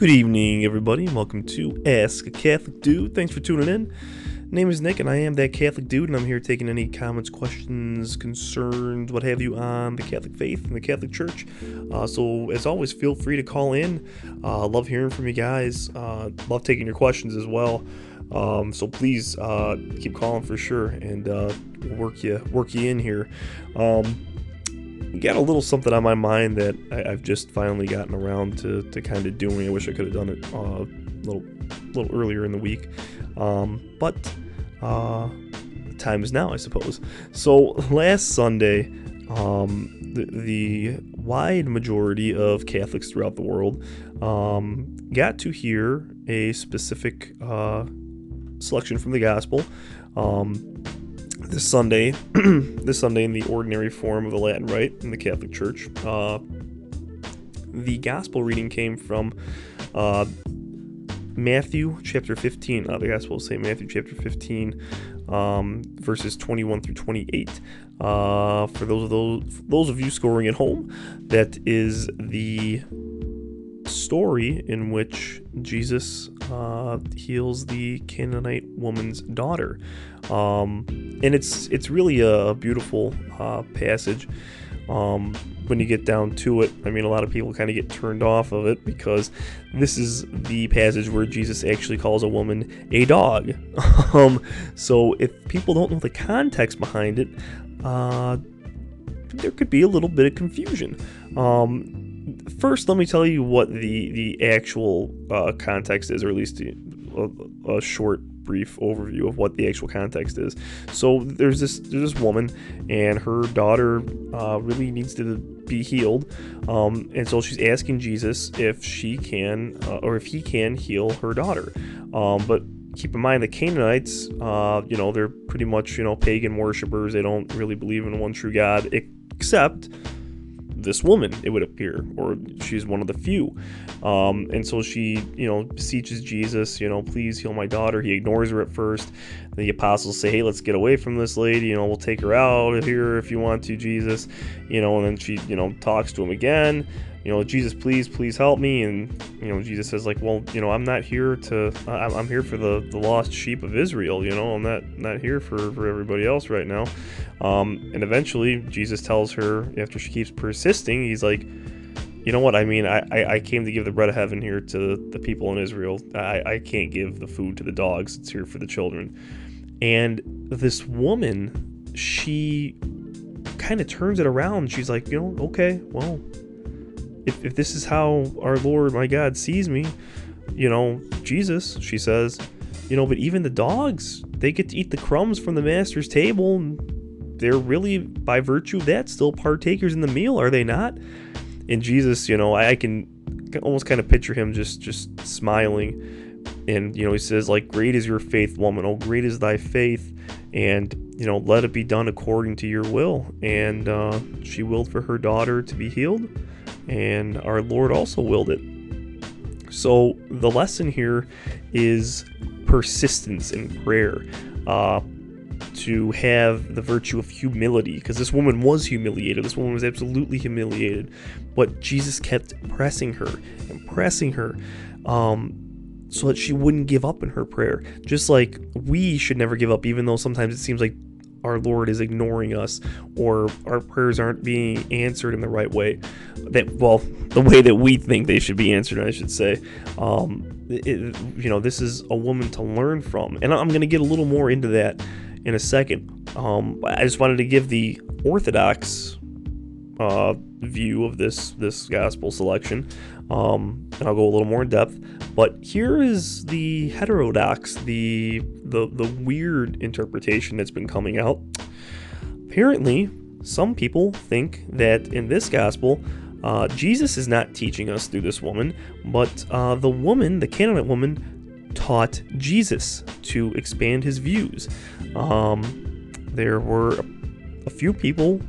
Good evening, everybody, and welcome to Ask a Catholic Dude. Thanks for tuning in. Name is Nick, and I am that Catholic dude, and I'm here taking any comments, questions, concerns, what have you, on the Catholic faith and the Catholic Church. Uh, so, as always, feel free to call in. Uh, love hearing from you guys. Uh, love taking your questions as well. Um, so please uh, keep calling for sure, and uh, work you work you in here. Um, got a little something on my mind that I, have just finally gotten around to, to kind of doing. I wish I could have done it uh, a little little earlier in the week, um, but uh, the time is now, I suppose. So last Sunday, um, the, the, wide majority of Catholics throughout the world um, got to hear a specific uh, selection from the Gospel. Um, this Sunday, this Sunday in the ordinary form of the Latin Rite in the Catholic Church. Uh, the Gospel reading came from uh, Matthew chapter 15. Uh, the Gospel will say Matthew chapter 15, um, verses 21 through 28. Uh, for those of those those of you scoring at home, that is the story in which Jesus uh, heals the Canaanite woman's daughter, um, and it's it's really a beautiful uh, passage. Um, when you get down to it, I mean, a lot of people kind of get turned off of it because this is the passage where Jesus actually calls a woman a dog. um, so if people don't know the context behind it, uh, there could be a little bit of confusion. Um, first, let me tell you what the the actual uh, context is, or at least a, a, short, brief overview of what the actual context is. So there's this there's this woman, and her daughter uh, really needs to be healed, um, and so she's asking Jesus if she can uh, or if he can heal her daughter. Um, but keep in mind the Canaanites, uh, you know, they're pretty much you know pagan worshippers. They don't really believe in one true God, except this woman, it would appear, or she's one of the few. Um, and so she, you know, beseeches Jesus, you know, please heal my daughter. He ignores her at first. The apostles say, hey, let's get away from this lady. You know, we'll take her out here if you want to, Jesus. You know, and then she, you know, talks to him again you know, Jesus, please, please help me. And, you know, Jesus says, like, well, you know, I'm not here to, I'm here for the, the lost sheep of Israel, you know, I'm not, not here for, for everybody else right now. Um, and eventually, Jesus tells her, after she keeps persisting, he's like, you know what? I mean, I, I, I came to give the bread of heaven here to the people in Israel. I, I can't give the food to the dogs, it's here for the children. And this woman, she kind of turns it around. She's like, you know, okay, well, if, if this is how our Lord, my God, sees me, you know, Jesus, she says, you know, but even the dogs, they get to eat the crumbs from the master's table. And they're really, by virtue of that, still partakers in the meal, are they not? And Jesus, you know, I, I can almost kind of picture him just just smiling and you know he says like great is your faith woman oh great is thy faith and you know let it be done according to your will and uh, she willed for her daughter to be healed and our Lord also willed it. So the lesson here is persistence in prayer. Uh, to have the virtue of humility because this woman was humiliated. This woman was absolutely humiliated, but Jesus kept pressing her and pressing her um, so that she wouldn't give up in her prayer. Just like we should never give up, even though sometimes it seems like our Lord is ignoring us or our prayers aren't being answered in the right way. That well, the way that we think they should be answered, I should say. Um, it, you know, this is a woman to learn from, and I'm going to get a little more into that in a second. Um, I just wanted to give the Orthodox uh, view of this this gospel selection, um, and I'll go a little more in depth. But here is the heterodox, the the the weird interpretation that's been coming out. Apparently, some people think that in this gospel, uh, Jesus is not teaching us through this woman, but uh, the woman, the Canaanite woman, taught Jesus to expand his views. Um, there were a few people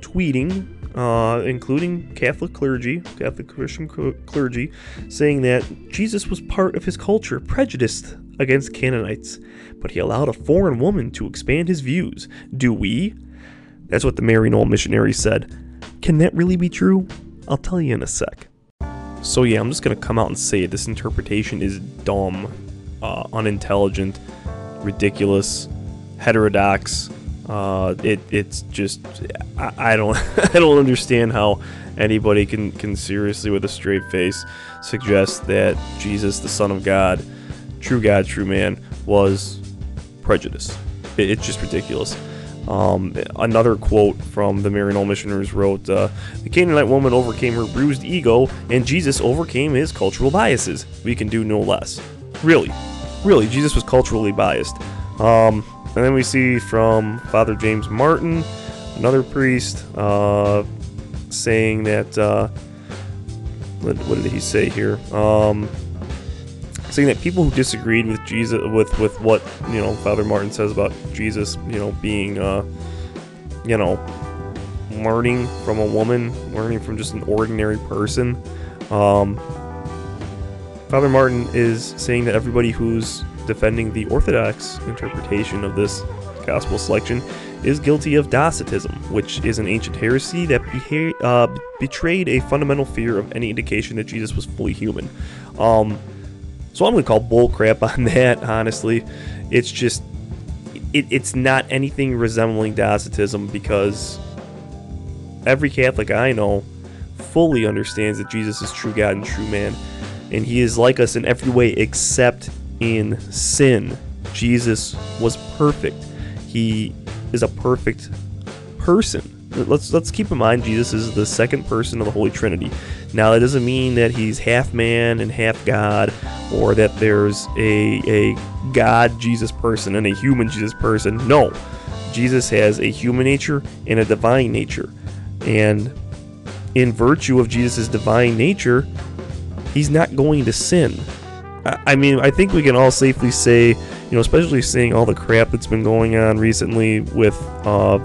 tweeting uh, including Catholic clergy, Catholic Christian clergy, saying that Jesus was part of his culture, prejudiced against Canaanites, but he allowed a foreign woman to expand his views. Do we? That's what the Mary Maryknoll missionary said. Can that really be true? I'll tell you in a sec. So yeah, I'm just gonna come out and say it. This interpretation is dumb, uh, unintelligent, ridiculous, heterodox. Uh, it it's just I, I don't I don't understand how anybody can can seriously with a straight face suggest that Jesus, the Son of God, true God, true man, was prejudiced. It, it's just ridiculous. Um, another quote from the Maryknoll Missioners wrote, uh, "The Canaanite woman overcame her bruised ego, and Jesus overcame his cultural biases. We can do no less." Really, really, Jesus was culturally biased. Um, and then we see from Father James Martin, another priest, uh, saying that. Uh, what, what, did he say here? Um, saying that people who disagreed with Jesus, with with what you know Father Martin says about Jesus, you know, being, uh, you know, learning from a woman, learning from just an ordinary person. Um, Father Martin is saying that everybody who's defending the Orthodox interpretation of this gospel selection is guilty of Docetism, which is an ancient heresy that beha- uh, betrayed a fundamental fear of any indication that Jesus was fully human. Um, so I'm going to call bullcrap on that, honestly. It's just, it, it's not anything resembling Docetism because every Catholic I know fully understands that Jesus is true God and true man. And he is like us in every way except in sin. Jesus was perfect. He is a perfect person. Let's let's keep in mind Jesus is the second person of the Holy Trinity. Now that doesn't mean that he's half man and half God, or that there's a a God Jesus person and a human Jesus person. No, Jesus has a human nature and a divine nature, and in virtue of Jesus' divine nature, he's not going to sin. I mean, I think we can all safely say, you know, especially seeing all the crap that's been going on recently with uh,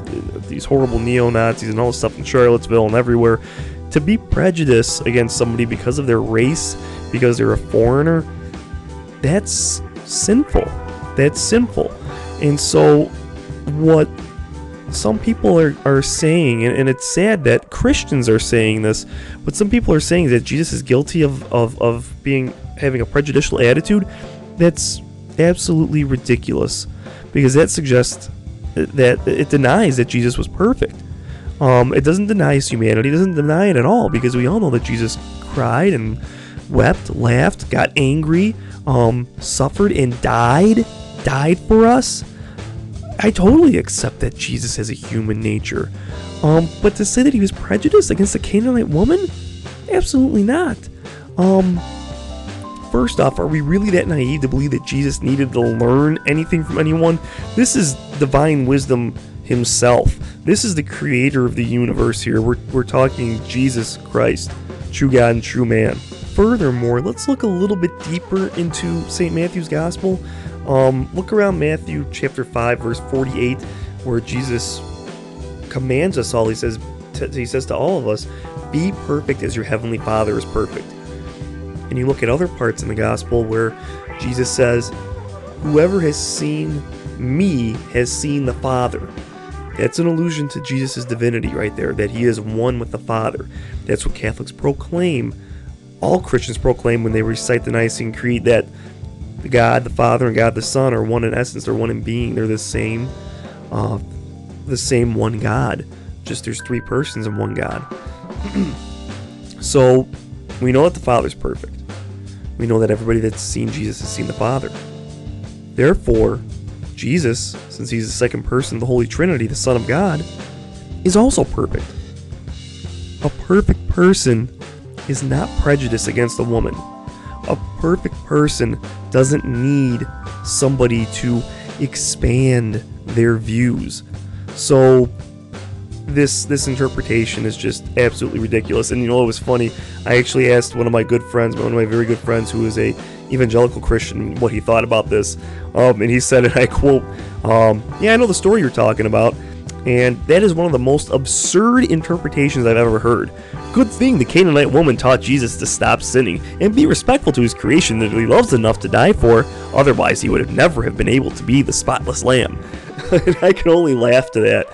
these horrible neo Nazis and all this stuff in Charlottesville and everywhere, to be prejudiced against somebody because of their race, because they're a foreigner, that's sinful. That's sinful. And so, what some people are, are saying, and, and it's sad that Christians are saying this, but some people are saying that Jesus is guilty of, of, of being having a prejudicial attitude, that's absolutely ridiculous because that suggests that it denies that Jesus was perfect. Um, it doesn't deny his humanity, it doesn't deny it at all because we all know that Jesus cried and wept, laughed, got angry, um, suffered, and died, died for us. I totally accept that Jesus has a human nature. Um, but to say that he was prejudiced against the Canaanite woman? Absolutely not. Um, First off, are we really that naive to believe that Jesus needed to learn anything from anyone? This is divine wisdom himself. This is the creator of the universe here. We're, we're talking Jesus Christ, true God and true man. Furthermore, let's look a little bit deeper into St. Matthew's Gospel. Um, look around Matthew chapter 5, verse 48, where Jesus commands us all. He says, he says to all of us, Be perfect as your heavenly Father is perfect. And you look at other parts in the gospel where Jesus says, Whoever has seen me has seen the Father. That's an allusion to Jesus' divinity right there, that he is one with the Father. That's what Catholics proclaim. All Christians proclaim when they recite the Nicene Creed that God the Father and God the Son are one in essence, they're one in being, they're the same, uh, the same one God. Just there's three persons in one God. so we know that the Father's perfect we know that everybody that's seen Jesus has seen the Father. Therefore, Jesus, since he's the second person of the Holy Trinity, the Son of God, is also perfect. A perfect person is not prejudiced against a woman. Perfect person doesn't need somebody to expand their views. So this this interpretation is just absolutely ridiculous. And you know, it was funny. I actually asked one of my good friends, one of my very good friends, who is a evangelical Christian, what he thought about this. Um, and he said, and I quote, um, "Yeah, I know the story you're talking about." And that is one of the most absurd interpretations I've ever heard. Good thing the Canaanite woman taught Jesus to stop sinning and be respectful to his creation that he loves enough to die for, otherwise, he would have never have been able to be the spotless lamb. and I can only laugh to that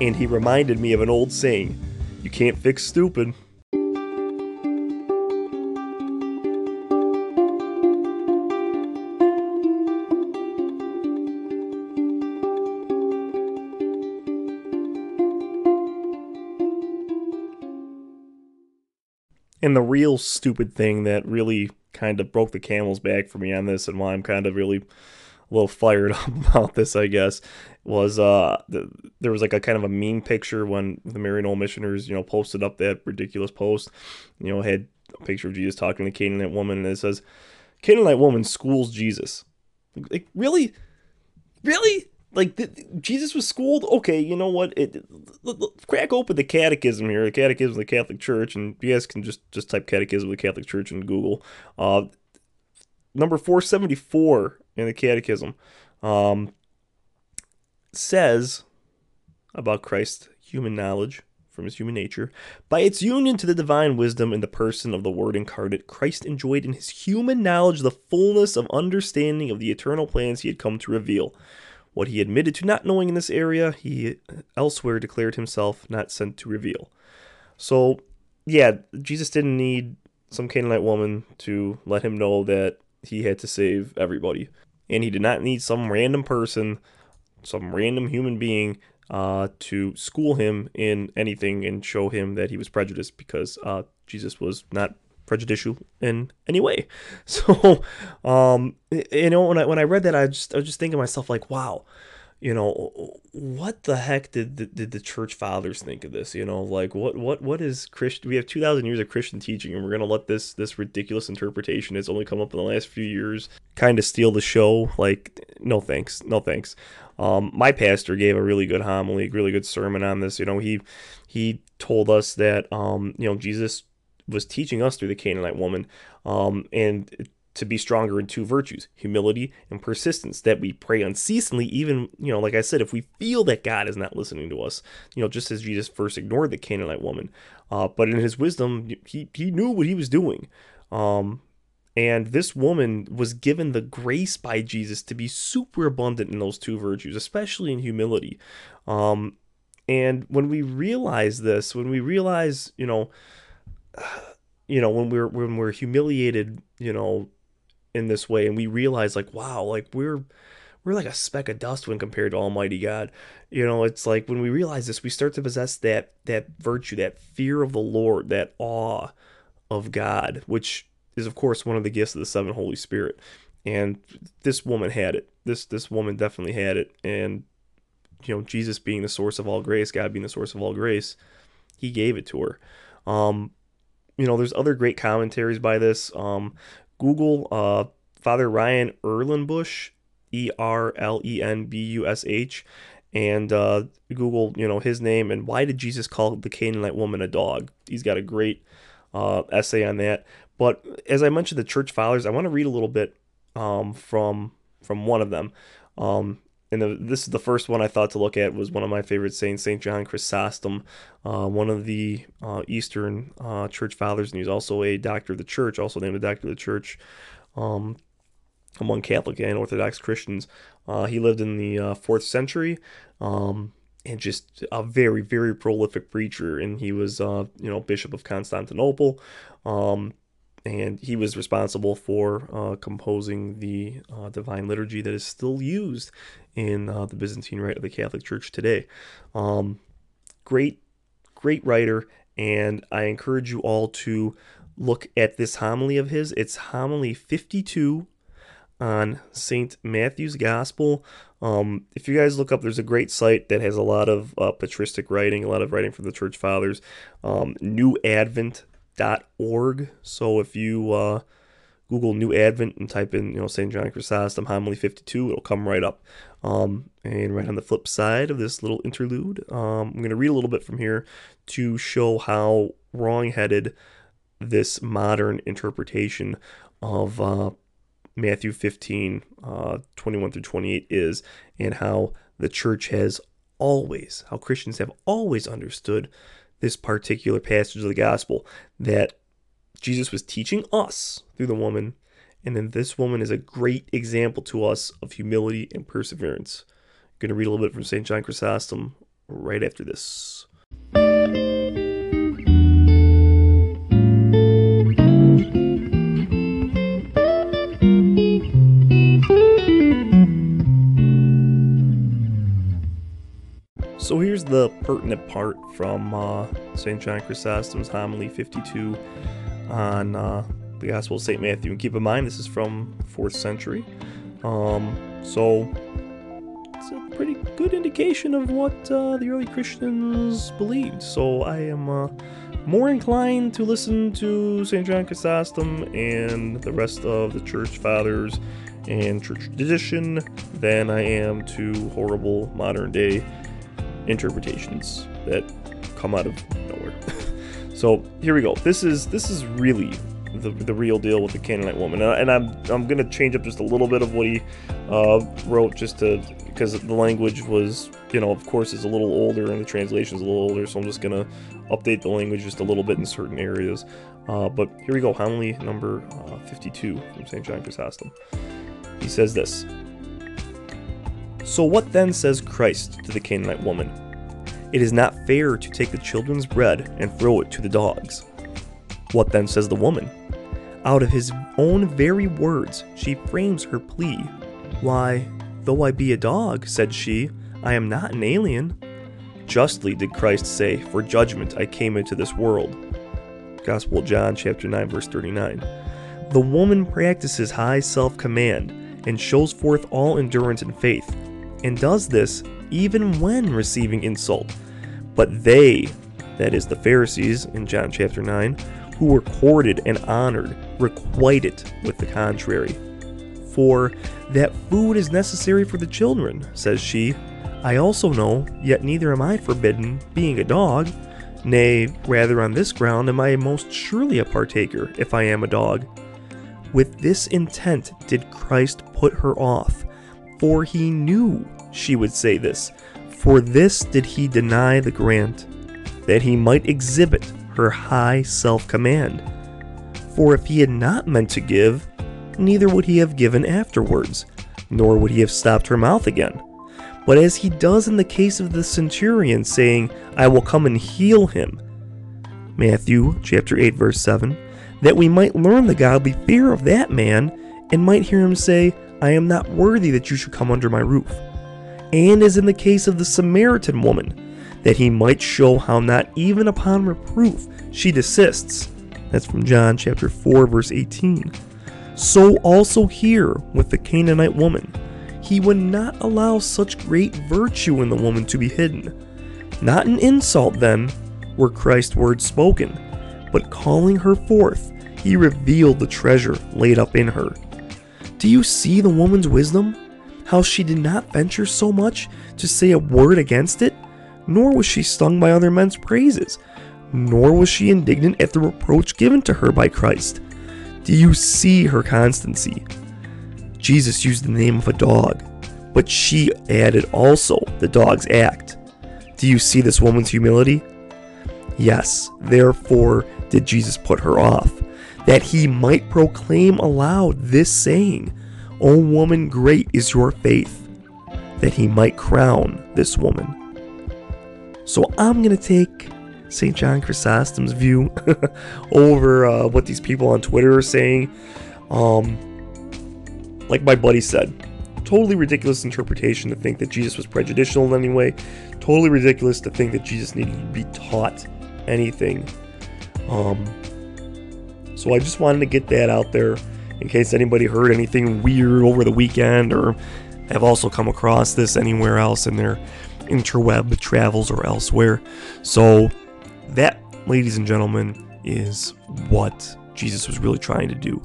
and he reminded me of an old saying you can't fix stupid. And the real stupid thing that really kind of broke the camel's back for me on this, and why I'm kind of really a little fired up about this, I guess, was uh the, there was like a kind of a meme picture when the Maryknoll missioners, you know, posted up that ridiculous post, you know, had a picture of Jesus talking to Canaanite woman, and it says, Canaanite woman schools Jesus. Like, really? Really? Like, Jesus was schooled? Okay, you know what? It, crack open the catechism here, the catechism of the Catholic Church, and you guys can just, just type catechism of the Catholic Church in Google. Uh, number 474 in the catechism um, says about Christ's human knowledge from his human nature. By its union to the divine wisdom in the person of the Word incarnate, Christ enjoyed in his human knowledge the fullness of understanding of the eternal plans he had come to reveal. What he admitted to not knowing in this area, he elsewhere declared himself not sent to reveal. So, yeah, Jesus didn't need some Canaanite woman to let him know that he had to save everybody. And he did not need some random person, some random human being uh, to school him in anything and show him that he was prejudiced because uh, Jesus was not prejudicial in any way. So, um, you know, when I when I read that, I just I was just thinking to myself like, wow, you know, what the heck did the, did the church fathers think of this? You know, like what what what is Christian? We have two thousand years of Christian teaching, and we're gonna let this this ridiculous interpretation that's only come up in the last few years kind of steal the show. Like, no thanks, no thanks. Um, my pastor gave a really good homily, really good sermon on this. You know, he he told us that um, you know Jesus was teaching us through the Canaanite woman, um, and to be stronger in two virtues humility and persistence that we pray unceasingly even you know like i said if we feel that god is not listening to us you know just as jesus first ignored the canaanite woman uh, but in his wisdom he, he knew what he was doing um, and this woman was given the grace by Jesus to be super abundant in those two virtues, especially in humility. Um, and when we realize this, when we realize, you know, you know, when we're when we're humiliated, you know, in this way, and we realize like, wow, like we're we're like a speck of dust when compared to Almighty God. You know, it's like when we realize this, we start to possess that that virtue, that fear of the Lord, that awe of God, which is of course one of the gifts of the seven Holy Spirit. And this woman had it. This this woman definitely had it. And you know, Jesus being the source of all grace, God being the source of all grace, he gave it to her. Um, you know, there's other great commentaries by this. Um, Google uh, Father Ryan Erlenbush, E R L E N B U S H, and uh, Google, you know, his name and why did Jesus call the Canaanite woman a dog? He's got a great uh, essay on that. But as I mentioned, the church fathers, I want to read a little bit um, from from one of them. Um, and the, this is the first one I thought to look at was one of my favorite saints, Saint John Chrysostom, uh, one of the uh, Eastern uh, church fathers, and he's also a doctor of the church, also named a doctor of the church um, among Catholic and Orthodox Christians. Uh, he lived in the uh, fourth century. Um, and just a very, very prolific preacher, and he was, uh, you know, Bishop of Constantinople. Um, and he was responsible for uh, composing the uh, Divine Liturgy that is still used in uh, the Byzantine Rite of the Catholic Church today. Um, great, great writer, and I encourage you all to look at this homily of his. It's homily 52 on St. Matthew's Gospel. Um, if you guys look up, there's a great site that has a lot of uh, patristic writing, a lot of writing from the church fathers. Um, New Advent org. So if you uh, Google New Advent and type in, you know, St. John Chrysostom Homily 52, it'll come right up. Um, and right on the flip side of this little interlude, um, I'm going to read a little bit from here to show how wrong-headed this modern interpretation of uh, Matthew 15, uh, 21 through 28 is, and how the church has always, how Christians have always understood this particular passage of the gospel that Jesus was teaching us through the woman, and then this woman is a great example to us of humility and perseverance. I'm going to read a little bit from St. John Chrysostom right after this. Here's the pertinent part from uh, St. John Chrysostom's homily 52 on uh, the Gospel of St. Matthew. And keep in mind, this is from 4th century. Um, so it's a pretty good indication of what uh, the early Christians believed. So I am uh, more inclined to listen to St. John Chrysostom and the rest of the church fathers and church tradition than I am to horrible modern day interpretations that come out of nowhere. so here we go. This is this is really the, the real deal with the Canaanite woman, and I'm I'm gonna change up just a little bit of what he uh, wrote just to because the language was you know of course is a little older and the translation is a little older, so I'm just gonna update the language just a little bit in certain areas. Uh, but here we go, homily number uh, 52 from St. John Chrysostom. He says this. So what then says Christ to the Canaanite woman? It is not fair to take the children's bread and throw it to the dogs. What then says the woman? Out of his own very words, she frames her plea. Why, though I be a dog, said she, I am not an alien. Justly did Christ say, For judgment I came into this world. Gospel John, chapter 9, verse 39. The woman practices high self command and shows forth all endurance and faith, and does this even when receiving insult. But they, that is the Pharisees in John chapter 9, who were courted and honored, requite it with the contrary. For that food is necessary for the children, says she. I also know, yet neither am I forbidden, being a dog. Nay, rather on this ground am I most surely a partaker, if I am a dog. With this intent did Christ put her off, for he knew she would say this. For this did he deny the grant, that he might exhibit her high self command. For if he had not meant to give, neither would he have given afterwards, nor would he have stopped her mouth again. But as he does in the case of the centurion, saying, I will come and heal him. Matthew chapter 8, verse 7, that we might learn the godly fear of that man, and might hear him say, I am not worthy that you should come under my roof. And as in the case of the Samaritan woman, that he might show how not even upon reproof she desists. That's from John chapter 4 verse 18. So also here with the Canaanite woman, he would not allow such great virtue in the woman to be hidden. Not an insult then were Christ's words spoken, but calling her forth, he revealed the treasure laid up in her. Do you see the woman's wisdom? How she did not venture so much to say a word against it? nor was she stung by other men's praises, nor was she indignant at the reproach given to her by Christ. Do you see her constancy? Jesus used the name of a dog, but she added also the dog's act. Do you see this woman's humility? Yes, therefore did Jesus put her off, that he might proclaim aloud this saying, O woman, great is your faith, that he might crown this woman. So I'm going to take St. John Chrysostom's view over uh, what these people on Twitter are saying. Um, like my buddy said, totally ridiculous interpretation to think that Jesus was prejudicial in any way. Totally ridiculous to think that Jesus needed to be taught anything. Um, so I just wanted to get that out there in case anybody heard anything weird over the weekend or have also come across this anywhere else in their interweb travels or elsewhere. So, that, ladies and gentlemen, is what Jesus was really trying to do.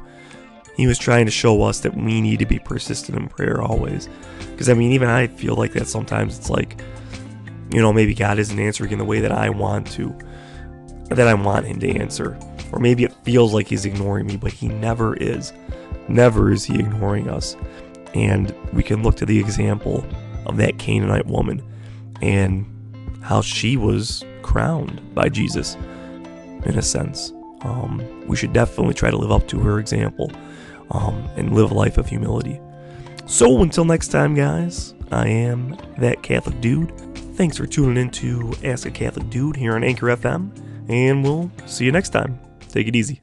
He was trying to show us that we need to be persistent in prayer always. Because, I mean, even I feel like that sometimes it's like, you know, maybe God isn't answering in the way that I want to, that I want Him to answer. Or maybe it feels like He's ignoring me, but He never is. Never is He ignoring us. And we can look to the example of that Canaanite woman and how she was crowned by Jesus, in a sense. Um, we should definitely try to live up to her example um, and live a life of humility. So until next time, guys, I am that Catholic dude. Thanks for tuning in to Ask a Catholic Dude here on Anchor FM, and we'll see you next time. Take it easy.